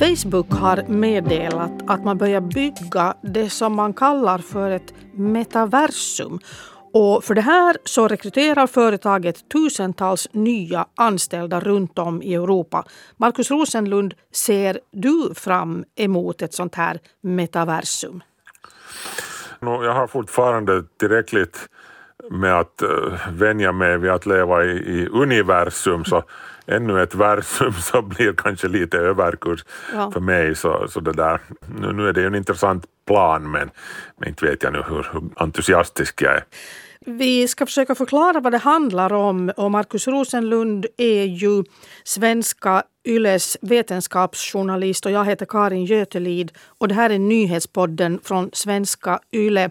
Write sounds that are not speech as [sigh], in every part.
Facebook har meddelat att man börjar bygga det som man kallar för ett metaversum. Och för det här så rekryterar företaget tusentals nya anställda runt om i Europa. Markus Rosenlund, ser du fram emot ett sånt här metaversum? Jag har fortfarande tillräckligt med att uh, vänja mig vid att leva i, i universum så ännu ett versum så blir kanske lite överkurs ja. för mig. Så, så det där. Nu, nu är det ju en intressant plan men, men inte vet jag nu hur, hur entusiastisk jag är. Vi ska försöka förklara vad det handlar om och Markus Rosenlund är ju svenska Yles vetenskapsjournalist och jag heter Karin Götelid och det här är nyhetspodden från svenska Yle.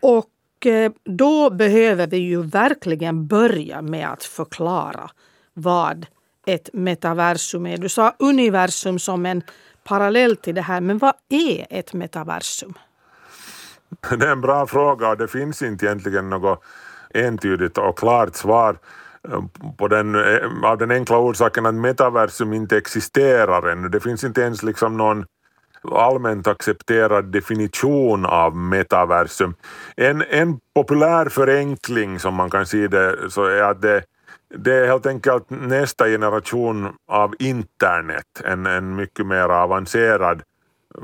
Och och eh, då behöver vi ju verkligen börja med att förklara vad ett metaversum är. Du sa universum som en parallell till det här, men vad är ett metaversum? Det är en bra fråga och det finns inte egentligen något entydigt och klart svar eh, på den, eh, av den enkla orsaken att metaversum inte existerar ännu. Det finns inte ens liksom någon allmänt accepterad definition av metaversum. En, en populär förenkling som man kan se det så är att det det är helt enkelt nästa generation av internet, en, en mycket mer avancerad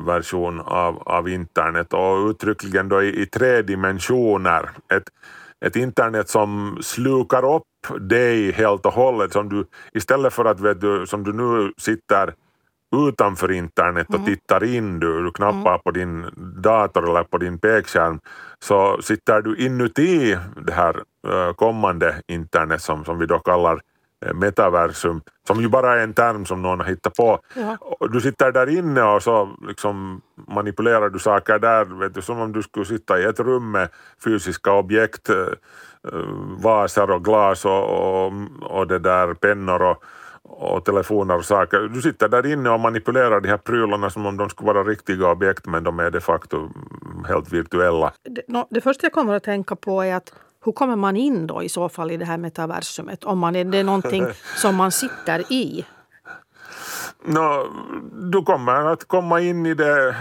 version av, av internet och uttryckligen då i, i tre dimensioner. Ett, ett internet som slukar upp dig helt och hållet, som du istället för att vet du, som du nu sitter utanför internet och mm. tittar in, du, du knappar mm. på din dator eller på din pekskärm, så sitter du inuti det här uh, kommande internet som, som vi då kallar uh, metaversum, som ju bara är en term som någon har hittat på. Ja. Du sitter där inne och så liksom manipulerar du saker där, vet du, som om du skulle sitta i ett rum med fysiska objekt, uh, vaser och glas och, och, och det där pennor och och telefoner och saker. Du sitter där inne och manipulerar de här prylarna som om de skulle vara riktiga objekt men de är de facto helt virtuella. Det, no, det första jag kommer att tänka på är att hur kommer man in då i så fall i det här metaversumet? Om man är det någonting [laughs] som man sitter i? No, du kommer att komma in i det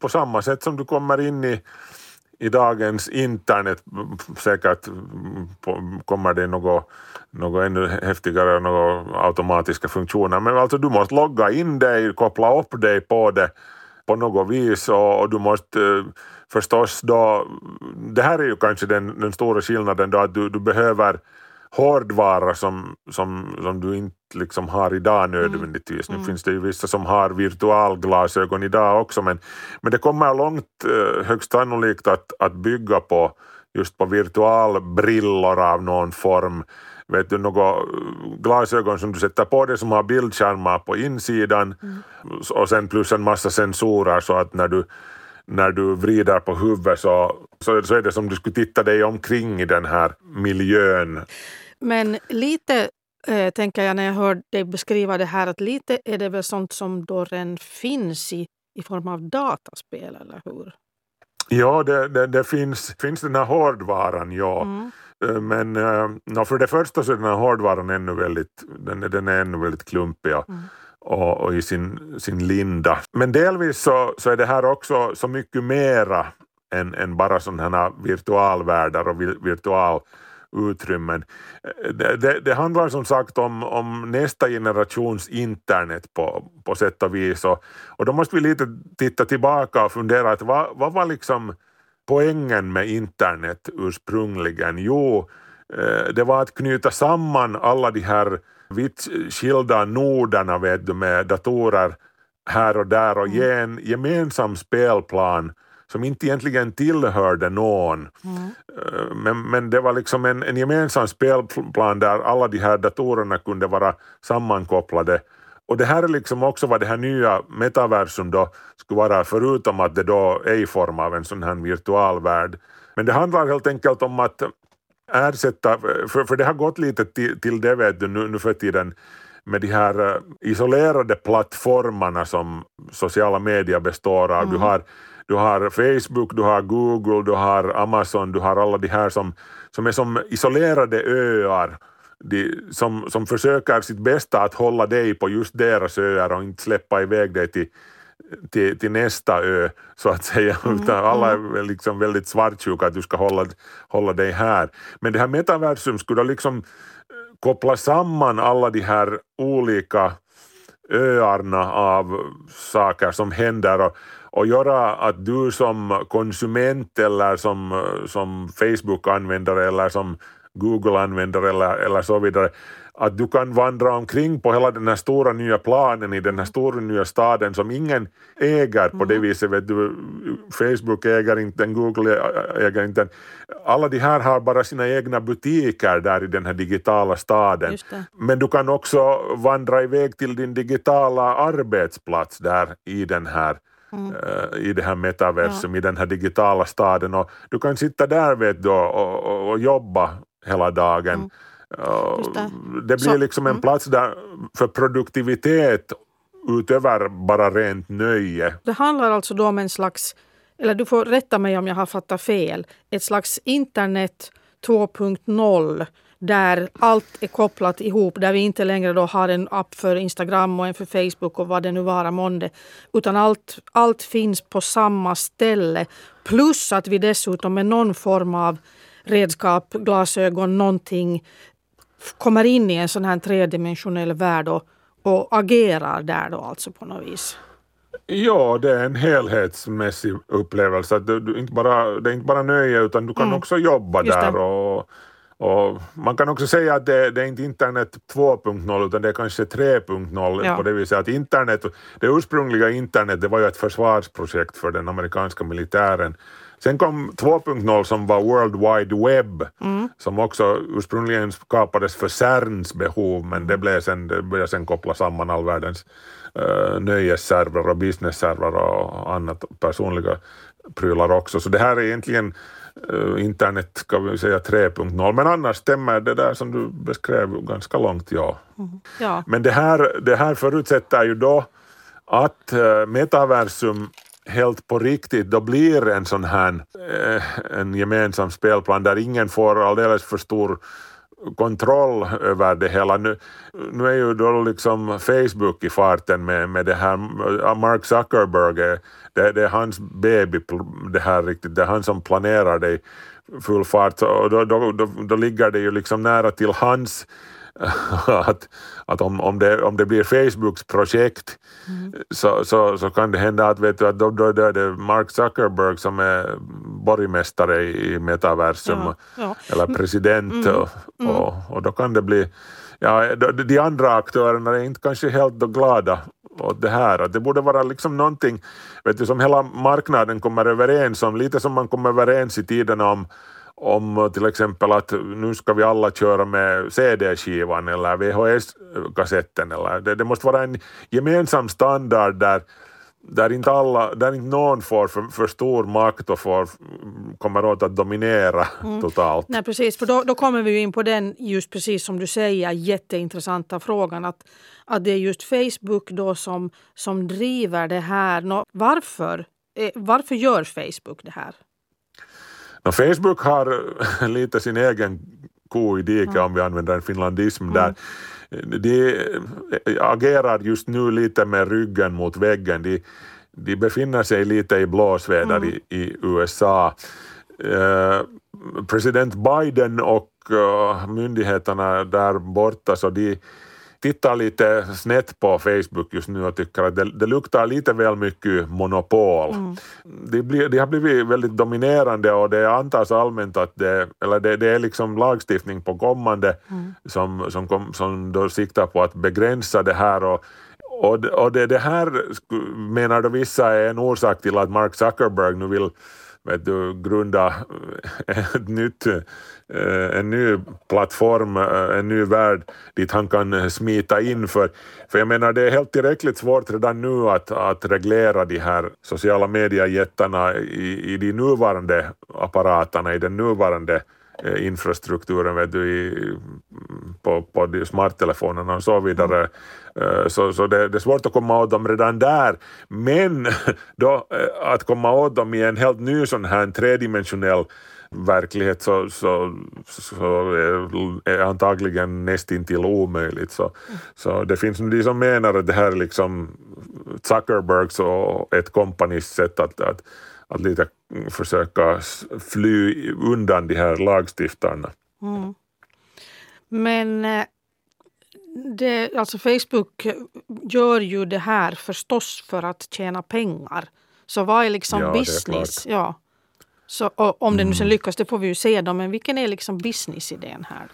på samma sätt som du kommer in i i dagens internet säkert kommer det något, något ännu häftigare, några automatiska funktioner, men alltså du måste logga in dig, koppla upp dig på det på något vis och, och du måste eh, förstås då, det här är ju kanske den, den stora skillnaden då att du, du behöver hårdvara som, som, som du inte liksom har idag nödvändigtvis. Mm. Nu finns det ju vissa som har virtualglasögon idag också men, men det kommer långt eh, högst sannolikt att, att bygga på just på virtualbrillor av någon form. Vet du, några glasögon som du sätter på dig som har bildskärmar på insidan mm. och sen plus en massa sensorer så att när du när du vrider på huvudet så, så, så är det som du skulle titta dig omkring i den här miljön. Men lite eh, tänker jag när jag hör dig beskriva det här att lite är det väl sånt som då redan finns i, i form av dataspel, eller hur? Ja, det, det, det finns, finns den här hårdvaran, ja. Mm. Eh, men uh, för det första så är den här hårdvaran ännu väldigt, den, den är ännu väldigt klumpig mm. och, och, i sin, sin linda. Men delvis så, så är det här också så mycket mera än, än bara sådana här virtualvärldar och virtual utrymmen. Det, det, det, handlar som sagt om, om nästa generations internet på, på sätt och vis och, och då måste vi lite titta tillbaka och fundera att vad, vad var liksom poängen med internet ursprungligen? Jo, eh, det var att knyta samman alla de här vitt skilda noderna vet du, med datorer här och där och ge en gemensam spelplan som inte egentligen tillhörde någon. Mm. Eh, men, men det var liksom en, en gemensam spelplan där alla de här datorerna kunde vara sammankopplade. Och det här är liksom också vad det här nya metaversum då skulle vara, förutom att det då är i form av en sån här virtual värld. Men det handlar helt enkelt om att ersätta, för, för det har gått lite till, till det vet du nu, nu för tiden, med de här eh, isolerade plattformarna som sociala medier består av. Mm. Du har du har Facebook, du har Google, du har Amazon, du har alla de här som, som är som isolerade öar de, som, som försöker sitt bästa att hålla dig på just deras öar och inte släppa iväg dig till, till, till nästa ö, så att säga. Mm, Utan alla mm. är liksom väldigt svartsjuka att du ska hålla, hålla dig här. Men det här metaversum skulle liksom eh, koppla samman alla de här olika öarna av saker som händer och, och göra att du som konsument eller som, som Facebook-användare eller som Google-användare eller, eller så vidare, att du kan vandra omkring på hela den här stora nya planen i den här stora nya staden som ingen äger på det mm. viset. Vet du, Facebook äger inte Google äger inte. Alla de här har bara sina egna butiker där i den här digitala staden. Men du kan också vandra iväg till din digitala arbetsplats där i den här Mm. i det här metaversum, ja. i den här digitala staden och du kan sitta där vet du, och, och, och jobba hela dagen. Mm. Det. det. blir Så, liksom en mm. plats där för produktivitet utöver bara rent nöje. Det handlar alltså då om en slags, eller du får rätta mig om jag har fattat fel, ett slags internet 2.0 där allt är kopplat ihop, där vi inte längre då har en app för Instagram och en för Facebook och vad det nu vara månde. Utan allt, allt finns på samma ställe. Plus att vi dessutom med någon form av redskap, glasögon, någonting kommer in i en sån här tredimensionell värld och, och agerar där då alltså på något vis. Ja, det är en helhetsmässig upplevelse. Det, är inte bara, det är inte bara nöje utan du kan mm. också jobba där. Och, och man kan också säga att det, det är inte internet 2.0 utan det är kanske 3.0 ja. på det viset att internet, det ursprungliga internet det var ju ett försvarsprojekt för den amerikanska militären Sen kom 2.0 som var World Wide Web mm. som också ursprungligen skapades för CERNs behov men det, blev sen, det började sen koppla samman all världens uh, nöjesservrar och businessservrar och annat personliga prylar också. Så det här är egentligen uh, internet ska vi säga 3.0 men annars stämmer det där som du beskrev ganska långt ja. Mm. ja. Men det här, det här förutsätter ju då att uh, metaversum helt på riktigt då blir en sån här eh, en gemensam spelplan där ingen får alldeles för stor kontroll över det hela. Nu, nu är ju då liksom Facebook i farten med, med det här, eh, Mark Zuckerberg, det, det är hans baby, det här riktigt, det är han som planerar det i full fart och då, då, då, då ligger det ju liksom nära till hans [laughs] att, att om, om, det, om det blir Facebooks projekt mm. så, så, så kan det hända att, vet du, att då, då, då är det Mark Zuckerberg som är borgmästare i metaversum ja, ja. eller president mm. Och, mm. och, och, då kan det bli Ja, de andra aktörerna är inte kanske helt då glada åt det här. Att det borde vara liksom någonting vet du, som hela marknaden kommer överens om, lite som man kommer överens i tiden om om till exempel att nu ska vi alla köra med CD-skivan eller VHS-kassetten. Eller det, det måste vara en gemensam standard där, där, inte, alla, där inte någon får för, för stor makt och får, kommer åt att dominera mm. totalt. Nej, precis, för då, då kommer vi in på den, just precis som du säger, jätteintressanta frågan att, att det är just Facebook då som, som driver det här. Nå, varför, eh, varför gör Facebook det här? No, Facebook har [laughs] lite sin egen ko i diket mm. om vi använder en finlandism mm. där. De agerar just nu lite med ryggen mot väggen. De, de befinner sig lite i blåsväder mm. i, i, USA. Uh, president Biden och uh, myndigheterna där borta så de tittar lite snett på Facebook just nu och tycker att det, det luktar lite väl mycket monopol. Mm. De, blir, har blivit väldigt dominerande och det antas allmänt att det, eller det, det är liksom lagstiftning på kommande mm. som, som, kom, som då siktar på att begränsa det här och och, och det, det här menar då vissa är en orsak till att Mark Zuckerberg nu vill vet du, grunda eh, ett nytt, eh, en ny plattform, eh, en ny värld dit han kan smita in för. För jag menar det är helt tillräckligt svårt redan nu att, att reglera de här sociala mediejättarna i, i de nuvarande apparaterna, i den nuvarande infrastrukturen vet du, i, på, på smarttelefonerna och så vidare. Eh, så, så det, det, är svårt att komma åt dem redan där. Men [laughs] då, eh, att komma åt dem i en helt ny sån här tredimensionell verklighet så, så, så är antagligen nästintill omöjligt. Så, så det finns de som menar att det här är liksom Zuckerbergs och ett kompanis sätt att, att, att lite försöka fly undan de här lagstiftarna. Mm. Men eh, det, alltså Facebook gör ju det här förstås för att tjäna pengar. Så vad är liksom ja, business? Är ja. Så, om det nu sen mm. lyckas, det får vi ju se då, men vilken är liksom businessidén här?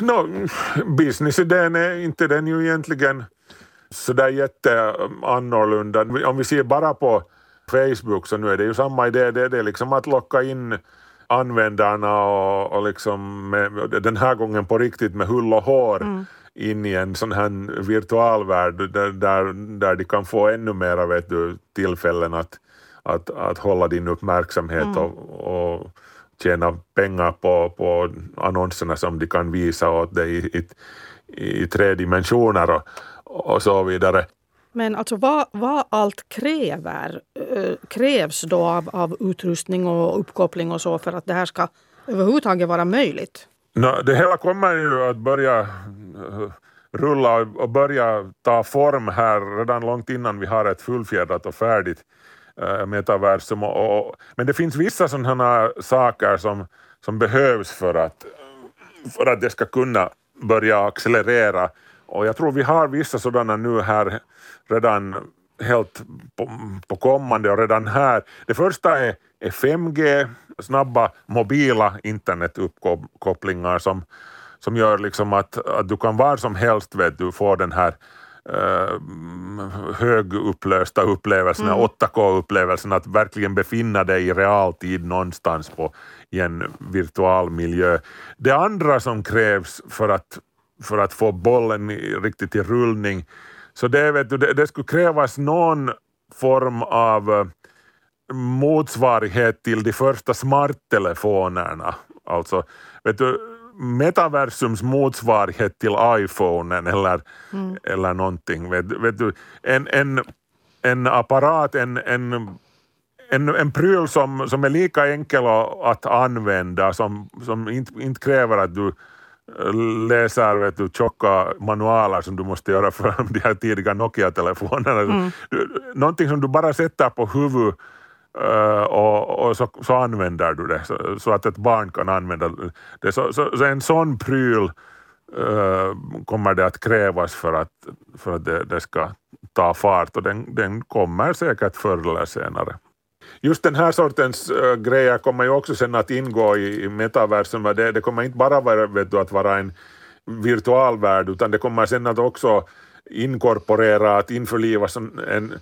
No, businessidén är inte den ju egentligen sådär jätteannorlunda. Om vi ser bara på Facebook så nu är det ju samma idé, det, det är liksom att locka in användarna och, och liksom med, den här gången på riktigt med hull och hår mm. in i en sån här virtualvärld där, där, där de kan få ännu mera vet du, tillfällen att, att, att hålla din uppmärksamhet mm. och, och tjäna pengar på, på annonserna som de kan visa åt dig i, i, i tre dimensioner och, och så vidare. Men alltså vad, vad allt kräver, äh, krävs då av, av utrustning och uppkoppling och så för att det här ska överhuvudtaget vara möjligt? No, det hela kommer ju att börja eh, rulla och börja ta form här redan långt innan vi har ett fullfjädrat och färdigt äh, metaversum. Och, och, men det finns vissa sådana saker som, som behövs för att, för att det ska kunna börja accelerera och jag tror vi har vissa sådana nu här redan helt på, på kommande och redan här. Det första är, är 5G, snabba mobila internetuppkopplingar som, som gör liksom att, att du kan var som helst vet du, få den här uh, högupplösta upplevelsen, mm. 8K-upplevelsen, att verkligen befinna dig i realtid någonstans på, i en virtual miljö. Det andra som krävs för att för att få bollen riktigt i rullning. Så det, vet du, det, det skulle krävas någon form av eh, motsvarighet till de första smarttelefonerna. Alltså, vet du, metaversums motsvarighet till iPhonen eller, mm. eller någonting. Vet, vet du, en, en, en apparat, en, en, en, en pryl som, som är lika enkel att använda, som, som inte, inte kräver att du läser vet du, tjocka manualer som du måste göra för [laughs] de här tidiga Nokia-telefonerna. Mm. Någonting som du bara sätter på huvudet Uh, och, och så, så, använder du det så, så, att ett barn kan använda det. Så, så en sån pryl uh, kommer det att krävas för att, för att det, det ska ta fart och den, den kommer säkert förr eller senare. Just den här sortens äh, grejer kommer ju också sen att ingå i, i metaversum. Det, det kommer inte bara vara, vet du, att vara en virtual värld utan det kommer sen att också inkorporera, att införliva en,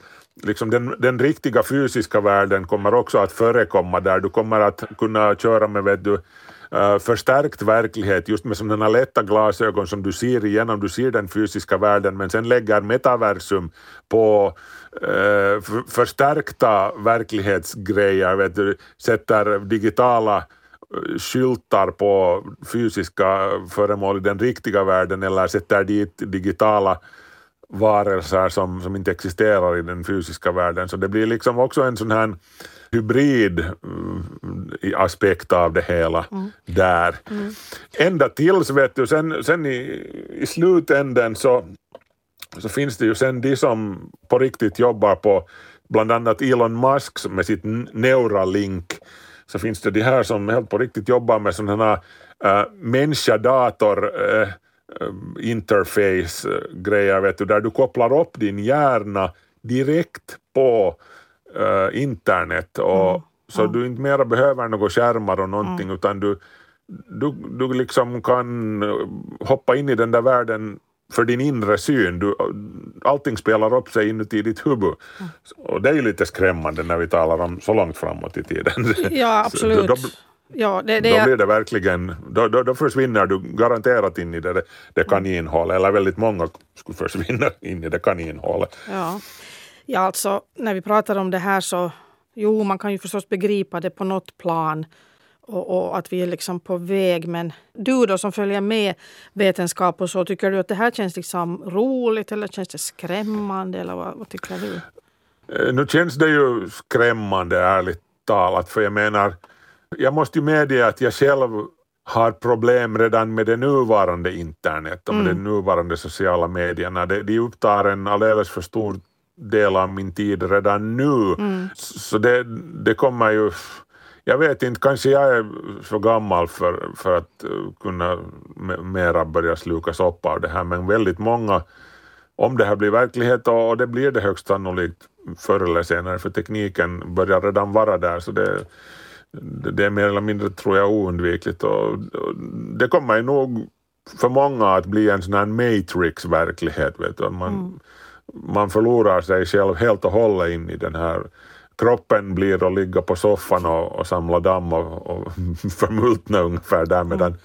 liksom den, den riktiga fysiska världen kommer också att förekomma där du kommer att kunna köra med vet du, Uh, förstärkt verklighet. Just med sådana lätta glasögon som du ser igenom, du ser den fysiska världen men sen lägger metaversum på uh, förstärkta verklighetsgrejer, vet du, sätter digitala skyltar på fysiska föremål i den riktiga världen eller sätter dit digitala varelser som, som inte existerar i den fysiska världen. Så det blir liksom också en sån här hybrid mm, aspekt av det hela mm. där. Mm. Ända tills, vet du, sen, sen i, i slutänden så, så finns det ju sen de som på riktigt jobbar på bland annat Elon Musk med sitt Neuralink så finns det de här som helt på riktigt jobbar med sådana äh, människa-dator äh, interface grejer vet du, där du kopplar upp din hjärna direkt på uh, internet och mm. så mm. du inte mera behöver några skärmar och någonting mm. utan du, du, du liksom kan hoppa in i den där världen för din inre syn. Du, allting spelar upp sig inuti ditt huvud. Mm. Och det är ju lite skrämmande när vi talar om så långt framåt i tiden. Ja, [laughs] absolut. då, Ja, det, det då blir det verkligen, då, då, då, försvinner du garanterat in i det, det kaninhålet, eller väldigt många skulle försvinna in i det kaninhålet. Ja. Ja, alltså när vi pratar om det här så, jo, man kan ju förstås begripa det på något plan och, och, att vi är liksom på väg. Men du då som följer med vetenskap och så, tycker du att det här känns liksom roligt eller känns det skrämmande eller vad, vad tycker du? Eh, nu känns det ju skrämmande ärligt talat, för jag menar Jag måste ju medge att jag själv har problem redan med det nuvarande internet och med mm. de nuvarande sociala medierna. De, de upptar en alldeles för stor del av min tid redan nu. Mm. Så det, det kommer ju... Jag vet inte, kanske jag är för gammal för, för att eh, kunna mera börja slukas upp av det här, men väldigt många, om det här blir verklighet, och det blir det högst sannolikt förr eller senare, för tekniken börjar redan vara där, så det, det är mer eller mindre, tror jag, oundvikligt. Och, det kommer ju nog för många att bli en sån här matrix-verklighet, vet du. Man, mm. Man förlorar sig själv helt och hållet in i den här kroppen blir att ligga på soffan och, och samla damm och, och [laughs] förmultna ungefär där medan, mm.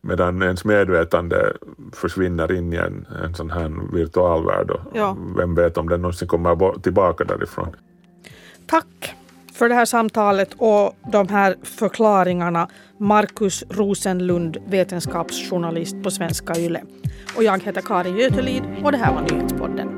medan ens medvetande försvinner in i en, en sån här virtual värld och ja. vem vet om den någonsin kommer tillbaka därifrån. Tack för det här samtalet och de här förklaringarna. Markus Rosenlund, vetenskapsjournalist på Svenska Yle. Och jag heter Karin Götelid och det här var Nyhetspodden.